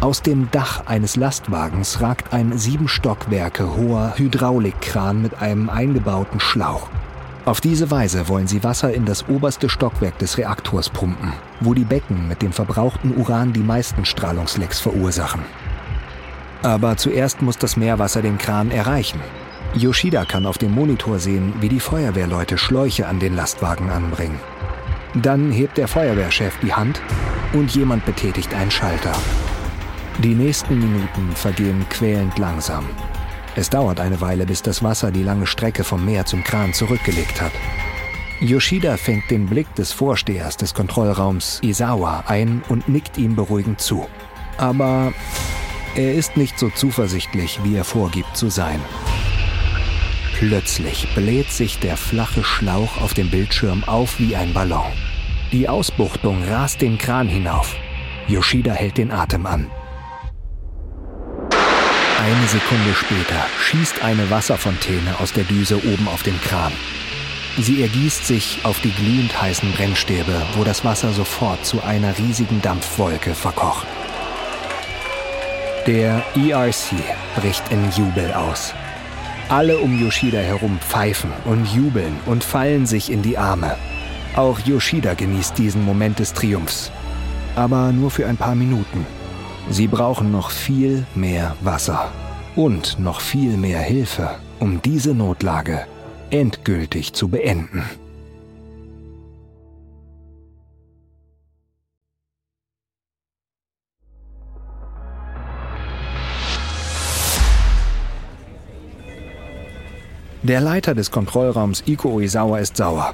Aus dem Dach eines Lastwagens ragt ein sieben Stockwerke hoher Hydraulikkran mit einem eingebauten Schlauch. Auf diese Weise wollen sie Wasser in das oberste Stockwerk des Reaktors pumpen, wo die Becken mit dem verbrauchten Uran die meisten Strahlungslecks verursachen. Aber zuerst muss das Meerwasser den Kran erreichen Yoshida kann auf dem Monitor sehen, wie die Feuerwehrleute Schläuche an den Lastwagen anbringen. Dann hebt der Feuerwehrchef die Hand und jemand betätigt einen Schalter. Die nächsten Minuten vergehen quälend langsam. Es dauert eine Weile, bis das Wasser die lange Strecke vom Meer zum Kran zurückgelegt hat. Yoshida fängt den Blick des Vorstehers des Kontrollraums Isawa ein und nickt ihm beruhigend zu. Aber er ist nicht so zuversichtlich, wie er vorgibt zu sein. Plötzlich bläht sich der flache Schlauch auf dem Bildschirm auf wie ein Ballon. Die Ausbuchtung rast den Kran hinauf. Yoshida hält den Atem an. Eine Sekunde später schießt eine Wasserfontäne aus der Düse oben auf den Kran. Sie ergießt sich auf die glühend heißen Brennstäbe, wo das Wasser sofort zu einer riesigen Dampfwolke verkocht. Der ERC bricht in Jubel aus. Alle um Yoshida herum pfeifen und jubeln und fallen sich in die Arme. Auch Yoshida genießt diesen Moment des Triumphs. Aber nur für ein paar Minuten. Sie brauchen noch viel mehr Wasser und noch viel mehr Hilfe, um diese Notlage endgültig zu beenden. Der Leiter des Kontrollraums Iko Oizawa ist sauer.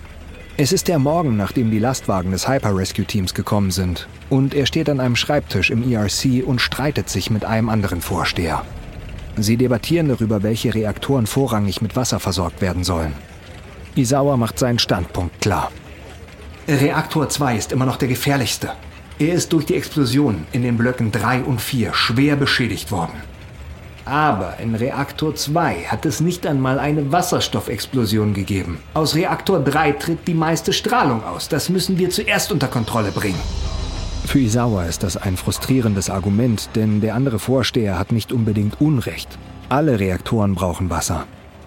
Es ist der Morgen, nachdem die Lastwagen des Hyper Rescue Teams gekommen sind. Und er steht an einem Schreibtisch im ERC und streitet sich mit einem anderen Vorsteher. Sie debattieren darüber, welche Reaktoren vorrangig mit Wasser versorgt werden sollen. Isawa macht seinen Standpunkt klar. Reaktor 2 ist immer noch der gefährlichste. Er ist durch die Explosion in den Blöcken 3 und 4 schwer beschädigt worden. Aber in Reaktor 2 hat es nicht einmal eine Wasserstoffexplosion gegeben. Aus Reaktor 3 tritt die meiste Strahlung aus. Das müssen wir zuerst unter Kontrolle bringen. Für Isawa ist das ein frustrierendes Argument, denn der andere Vorsteher hat nicht unbedingt Unrecht. Alle Reaktoren brauchen Wasser.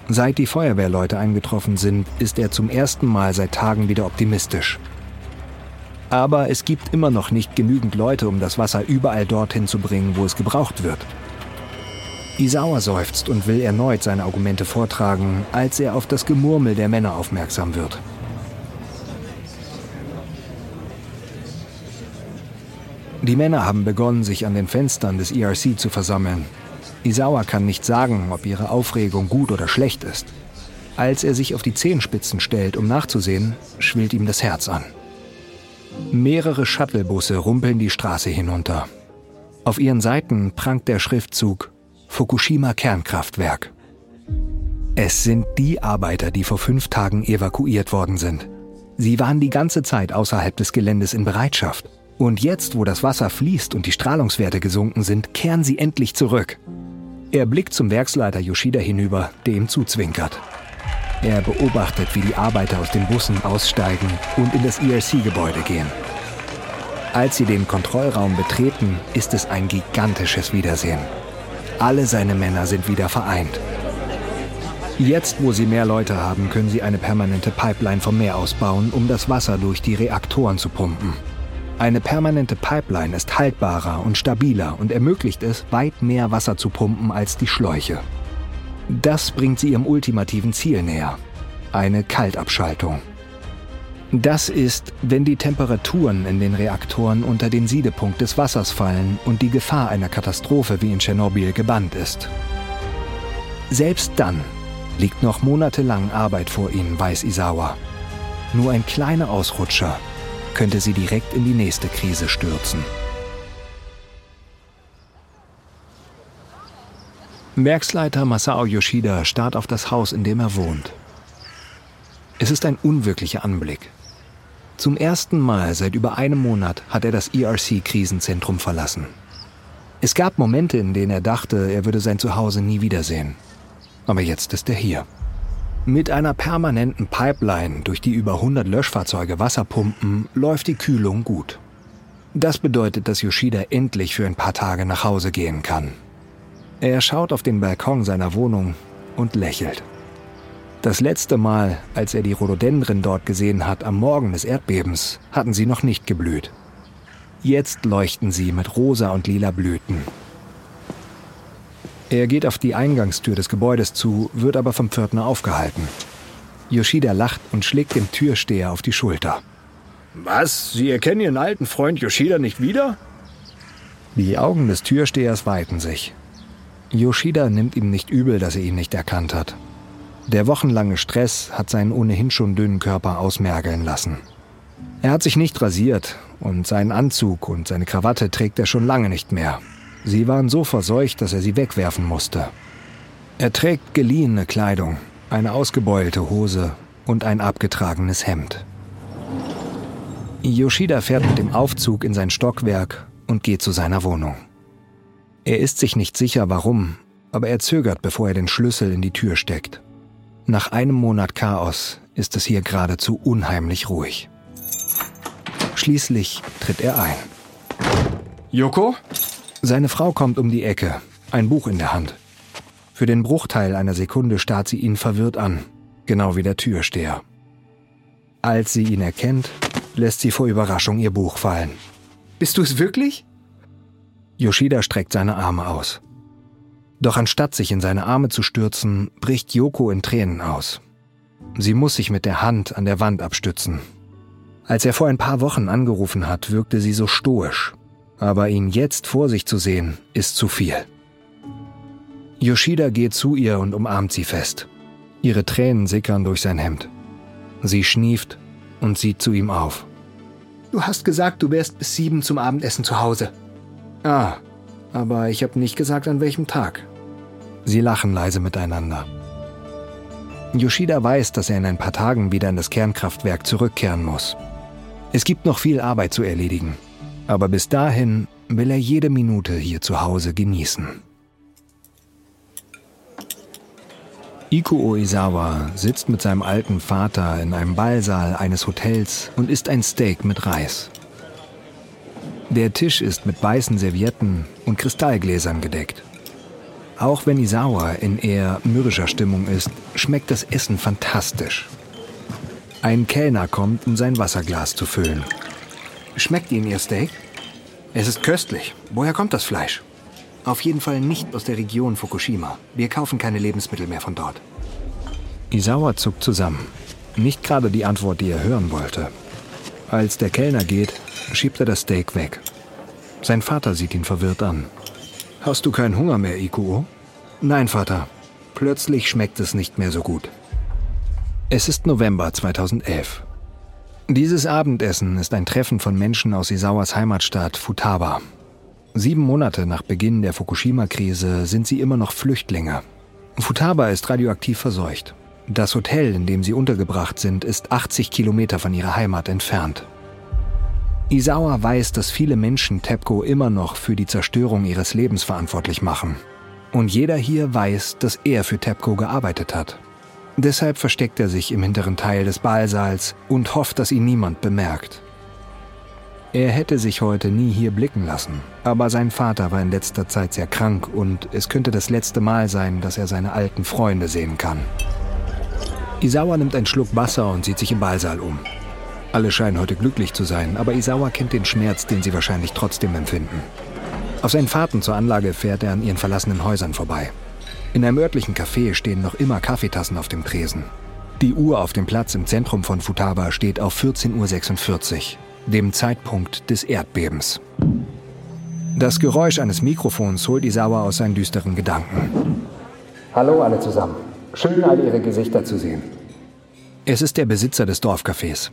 Seit die Feuerwehrleute eingetroffen sind, ist er zum ersten Mal seit Tagen wieder optimistisch. Aber es gibt immer noch nicht genügend Leute, um das Wasser überall dorthin zu bringen, wo es gebraucht wird. Isawa seufzt und will erneut seine Argumente vortragen, als er auf das Gemurmel der Männer aufmerksam wird. Die Männer haben begonnen, sich an den Fenstern des ERC zu versammeln. Isawa kann nicht sagen, ob ihre Aufregung gut oder schlecht ist. Als er sich auf die Zehenspitzen stellt, um nachzusehen, schwillt ihm das Herz an. Mehrere Shuttlebusse rumpeln die Straße hinunter. Auf ihren Seiten prangt der Schriftzug Fukushima Kernkraftwerk. Es sind die Arbeiter, die vor fünf Tagen evakuiert worden sind. Sie waren die ganze Zeit außerhalb des Geländes in Bereitschaft. Und jetzt, wo das Wasser fließt und die Strahlungswerte gesunken sind, kehren sie endlich zurück. Er blickt zum Werksleiter Yoshida hinüber, der ihm zuzwinkert. Er beobachtet, wie die Arbeiter aus den Bussen aussteigen und in das ERC-Gebäude gehen. Als sie den Kontrollraum betreten, ist es ein gigantisches Wiedersehen. Alle seine Männer sind wieder vereint. Jetzt, wo sie mehr Leute haben, können sie eine permanente Pipeline vom Meer aus bauen, um das Wasser durch die Reaktoren zu pumpen. Eine permanente Pipeline ist haltbarer und stabiler und ermöglicht es, weit mehr Wasser zu pumpen als die Schläuche. Das bringt sie ihrem ultimativen Ziel näher. Eine Kaltabschaltung. Das ist, wenn die Temperaturen in den Reaktoren unter den Siedepunkt des Wassers fallen und die Gefahr einer Katastrophe wie in Tschernobyl gebannt ist. Selbst dann liegt noch monatelang Arbeit vor ihnen, weiß Isawa. Nur ein kleiner Ausrutscher könnte sie direkt in die nächste Krise stürzen. Werksleiter Masao Yoshida starrt auf das Haus, in dem er wohnt. Es ist ein unwirklicher Anblick. Zum ersten Mal seit über einem Monat hat er das ERC-Krisenzentrum verlassen. Es gab Momente, in denen er dachte, er würde sein Zuhause nie wiedersehen. Aber jetzt ist er hier. Mit einer permanenten Pipeline, durch die über 100 Löschfahrzeuge Wasser pumpen, läuft die Kühlung gut. Das bedeutet, dass Yoshida endlich für ein paar Tage nach Hause gehen kann. Er schaut auf den Balkon seiner Wohnung und lächelt. Das letzte Mal, als er die Rhododendren dort gesehen hat, am Morgen des Erdbebens, hatten sie noch nicht geblüht. Jetzt leuchten sie mit rosa und lila Blüten er geht auf die Eingangstür des Gebäudes zu, wird aber vom Pförtner aufgehalten. Yoshida lacht und schlägt dem Türsteher auf die Schulter. Was? Sie erkennen Ihren alten Freund Yoshida nicht wieder? Die Augen des Türstehers weiten sich. Yoshida nimmt ihm nicht übel, dass er ihn nicht erkannt hat. Der wochenlange Stress hat seinen ohnehin schon dünnen Körper ausmergeln lassen. Er hat sich nicht rasiert und seinen Anzug und seine Krawatte trägt er schon lange nicht mehr. Sie waren so verseucht, dass er sie wegwerfen musste. Er trägt geliehene Kleidung, eine ausgebeulte Hose und ein abgetragenes Hemd. Yoshida fährt mit dem Aufzug in sein Stockwerk und geht zu seiner Wohnung. Er ist sich nicht sicher, warum, aber er zögert, bevor er den Schlüssel in die Tür steckt. Nach einem Monat Chaos ist es hier geradezu unheimlich ruhig. Schließlich tritt er ein. Yoko? Seine Frau kommt um die Ecke, ein Buch in der Hand. Für den Bruchteil einer Sekunde starrt sie ihn verwirrt an, genau wie der Türsteher. Als sie ihn erkennt, lässt sie vor Überraschung ihr Buch fallen. Bist du es wirklich? Yoshida streckt seine Arme aus. Doch anstatt sich in seine Arme zu stürzen, bricht Yoko in Tränen aus. Sie muss sich mit der Hand an der Wand abstützen. Als er vor ein paar Wochen angerufen hat, wirkte sie so stoisch, aber ihn jetzt vor sich zu sehen, ist zu viel. Yoshida geht zu ihr und umarmt sie fest. Ihre Tränen sickern durch sein Hemd. Sie schnieft und sieht zu ihm auf. Du hast gesagt, du wärst bis sieben zum Abendessen zu Hause. Ah, aber ich habe nicht gesagt, an welchem Tag. Sie lachen leise miteinander. Yoshida weiß, dass er in ein paar Tagen wieder in das Kernkraftwerk zurückkehren muss. Es gibt noch viel Arbeit zu erledigen. Aber bis dahin will er jede Minute hier zu Hause genießen. Ikuo Oizawa sitzt mit seinem alten Vater in einem Ballsaal eines Hotels und isst ein Steak mit Reis. Der Tisch ist mit weißen Servietten und Kristallgläsern gedeckt. Auch wenn Isawa in eher mürrischer Stimmung ist, schmeckt das Essen fantastisch. Ein Kellner kommt, um sein Wasserglas zu füllen. Schmeckt Ihnen Ihr Steak? Es ist köstlich. Woher kommt das Fleisch? Auf jeden Fall nicht aus der Region Fukushima. Wir kaufen keine Lebensmittel mehr von dort. Isawa zuckt zusammen. Nicht gerade die Antwort, die er hören wollte. Als der Kellner geht, schiebt er das Steak weg. Sein Vater sieht ihn verwirrt an. Hast du keinen Hunger mehr, Ikuo? Nein, Vater. Plötzlich schmeckt es nicht mehr so gut. Es ist November 2011. Dieses Abendessen ist ein Treffen von Menschen aus Isawas Heimatstadt Futaba. Sieben Monate nach Beginn der Fukushima-Krise sind sie immer noch Flüchtlinge. Futaba ist radioaktiv verseucht. Das Hotel, in dem sie untergebracht sind, ist 80 Kilometer von ihrer Heimat entfernt. Isawa weiß, dass viele Menschen TEPCO immer noch für die Zerstörung ihres Lebens verantwortlich machen. Und jeder hier weiß, dass er für TEPCO gearbeitet hat. Deshalb versteckt er sich im hinteren Teil des Ballsaals und hofft, dass ihn niemand bemerkt. Er hätte sich heute nie hier blicken lassen, aber sein Vater war in letzter Zeit sehr krank und es könnte das letzte Mal sein, dass er seine alten Freunde sehen kann. Isawa nimmt einen Schluck Wasser und sieht sich im Ballsaal um. Alle scheinen heute glücklich zu sein, aber Isawa kennt den Schmerz, den sie wahrscheinlich trotzdem empfinden. Auf seinen Fahrten zur Anlage fährt er an ihren verlassenen Häusern vorbei. In einem örtlichen Café stehen noch immer Kaffeetassen auf dem Tresen. Die Uhr auf dem Platz im Zentrum von Futaba steht auf 14.46 Uhr, dem Zeitpunkt des Erdbebens. Das Geräusch eines Mikrofons holt Isawa aus seinen düsteren Gedanken. Hallo alle zusammen. Schön, all Ihre Gesichter zu sehen. Es ist der Besitzer des Dorfcafés.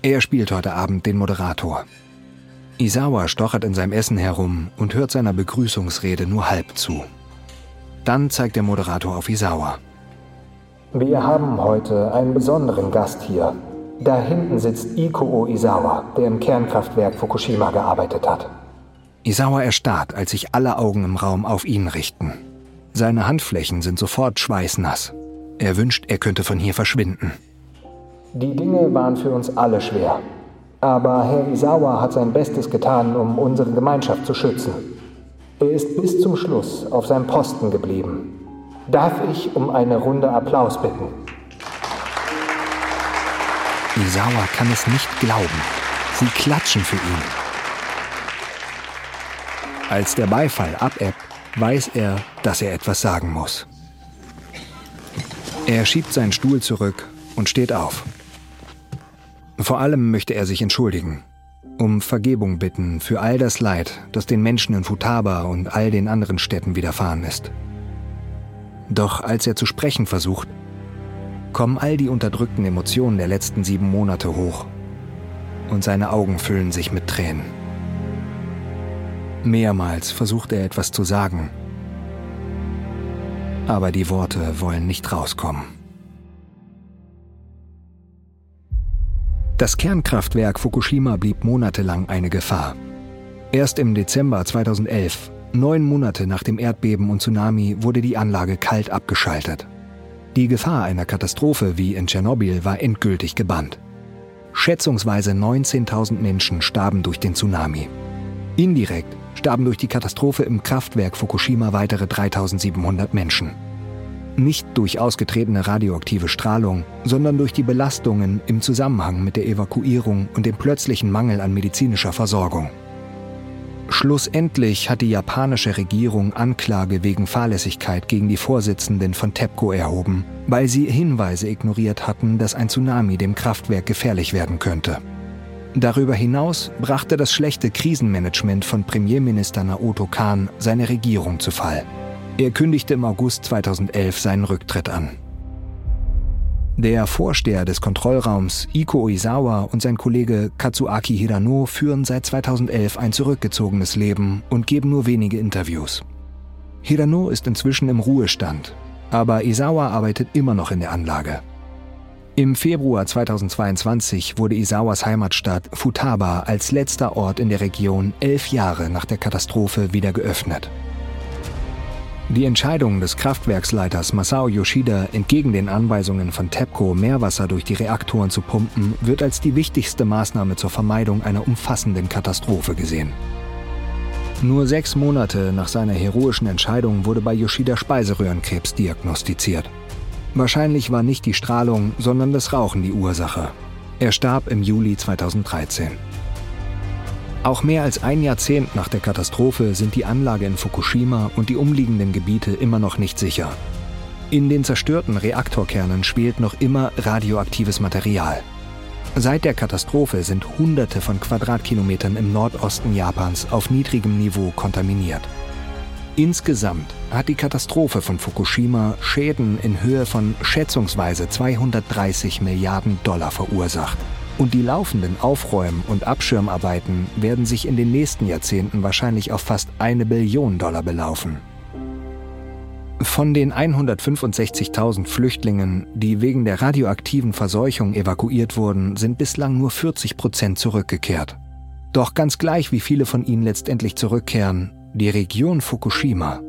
Er spielt heute Abend den Moderator. Isawa stochert in seinem Essen herum und hört seiner Begrüßungsrede nur halb zu. Dann zeigt der Moderator auf Isawa. Wir haben heute einen besonderen Gast hier. Da hinten sitzt Ikuo Isawa, der im Kernkraftwerk Fukushima gearbeitet hat. Isawa erstarrt, als sich alle Augen im Raum auf ihn richten. Seine Handflächen sind sofort schweißnass. Er wünscht, er könnte von hier verschwinden. Die Dinge waren für uns alle schwer. Aber Herr Isawa hat sein Bestes getan, um unsere Gemeinschaft zu schützen. Er ist bis zum Schluss auf seinem Posten geblieben. Darf ich um eine Runde Applaus bitten? Isawa kann es nicht glauben. Sie klatschen für ihn. Als der Beifall abebbt, weiß er, dass er etwas sagen muss. Er schiebt seinen Stuhl zurück und steht auf. Vor allem möchte er sich entschuldigen, um Vergebung bitten für all das Leid, das den Menschen in Futaba und all den anderen Städten widerfahren ist. Doch als er zu sprechen versucht, kommen all die unterdrückten Emotionen der letzten sieben Monate hoch und seine Augen füllen sich mit Tränen. Mehrmals versucht er etwas zu sagen, aber die Worte wollen nicht rauskommen. Das Kernkraftwerk Fukushima blieb monatelang eine Gefahr. Erst im Dezember 2011, neun Monate nach dem Erdbeben und Tsunami, wurde die Anlage kalt abgeschaltet. Die Gefahr einer Katastrophe wie in Tschernobyl war endgültig gebannt. Schätzungsweise 19.000 Menschen starben durch den Tsunami. Indirekt starben durch die Katastrophe im Kraftwerk Fukushima weitere 3.700 Menschen nicht durch ausgetretene radioaktive Strahlung, sondern durch die Belastungen im Zusammenhang mit der Evakuierung und dem plötzlichen Mangel an medizinischer Versorgung. Schlussendlich hat die japanische Regierung Anklage wegen Fahrlässigkeit gegen die Vorsitzenden von TEPCO erhoben, weil sie Hinweise ignoriert hatten, dass ein Tsunami dem Kraftwerk gefährlich werden könnte. Darüber hinaus brachte das schlechte Krisenmanagement von Premierminister Naoto Kan seine Regierung zu Fall. Er kündigte im August 2011 seinen Rücktritt an. Der Vorsteher des Kontrollraums Iko Oizawa und sein Kollege Katsuaki Hirano führen seit 2011 ein zurückgezogenes Leben und geben nur wenige Interviews. Hirano ist inzwischen im Ruhestand, aber Isawa arbeitet immer noch in der Anlage. Im Februar 2022 wurde Isawas Heimatstadt Futaba als letzter Ort in der Region elf Jahre nach der Katastrophe wieder geöffnet. Die Entscheidung des Kraftwerksleiters Masao Yoshida, entgegen den Anweisungen von TEPCO Meerwasser durch die Reaktoren zu pumpen, wird als die wichtigste Maßnahme zur Vermeidung einer umfassenden Katastrophe gesehen. Nur sechs Monate nach seiner heroischen Entscheidung wurde bei Yoshida Speiseröhrenkrebs diagnostiziert. Wahrscheinlich war nicht die Strahlung, sondern das Rauchen die Ursache. Er starb im Juli 2013. Auch mehr als ein Jahrzehnt nach der Katastrophe sind die Anlage in Fukushima und die umliegenden Gebiete immer noch nicht sicher. In den zerstörten Reaktorkernen schwelt noch immer radioaktives Material. Seit der Katastrophe sind Hunderte von Quadratkilometern im Nordosten Japans auf niedrigem Niveau kontaminiert. Insgesamt hat die Katastrophe von Fukushima Schäden in Höhe von schätzungsweise 230 Milliarden Dollar verursacht. Und die laufenden Aufräumen- und Abschirmarbeiten werden sich in den nächsten Jahrzehnten wahrscheinlich auf fast eine Billion Dollar belaufen. Von den 165.000 Flüchtlingen, die wegen der radioaktiven Verseuchung evakuiert wurden, sind bislang nur 40 Prozent zurückgekehrt. Doch ganz gleich, wie viele von ihnen letztendlich zurückkehren, die Region Fukushima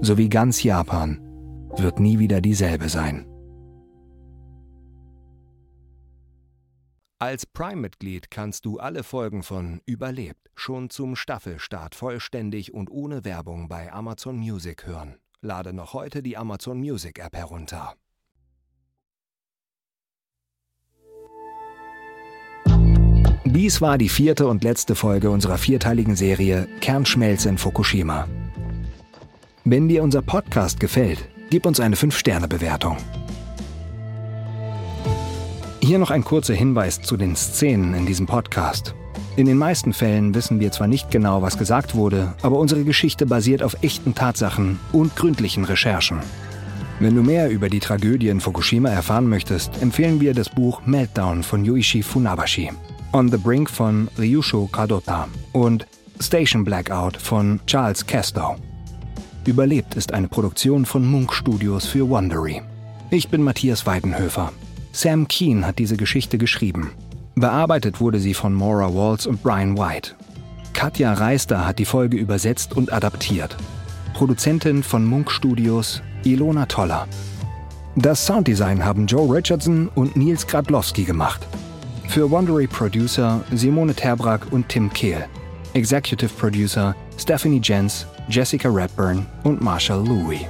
sowie ganz Japan wird nie wieder dieselbe sein. Als Prime-Mitglied kannst du alle Folgen von Überlebt schon zum Staffelstart vollständig und ohne Werbung bei Amazon Music hören. Lade noch heute die Amazon Music App herunter. Dies war die vierte und letzte Folge unserer vierteiligen Serie Kernschmelze in Fukushima. Wenn dir unser Podcast gefällt, gib uns eine 5-Sterne-Bewertung. Hier noch ein kurzer Hinweis zu den Szenen in diesem Podcast. In den meisten Fällen wissen wir zwar nicht genau, was gesagt wurde, aber unsere Geschichte basiert auf echten Tatsachen und gründlichen Recherchen. Wenn du mehr über die Tragödie in Fukushima erfahren möchtest, empfehlen wir das Buch Meltdown von Yuichi Funabashi, On the Brink von Ryusho Kadota und Station Blackout von Charles Castow. Überlebt ist eine Produktion von Munk Studios für Wondery. Ich bin Matthias Weidenhöfer. Sam Keen hat diese Geschichte geschrieben. Bearbeitet wurde sie von Maura Walls und Brian White. Katja Reister hat die Folge übersetzt und adaptiert. Produzentin von Munk Studios Ilona Toller. Das Sounddesign haben Joe Richardson und Nils Gradlowski gemacht. Für Wondery Producer Simone Terbrack und Tim Kehl. Executive Producer Stephanie Jens, Jessica Redburn und Marshall Louis.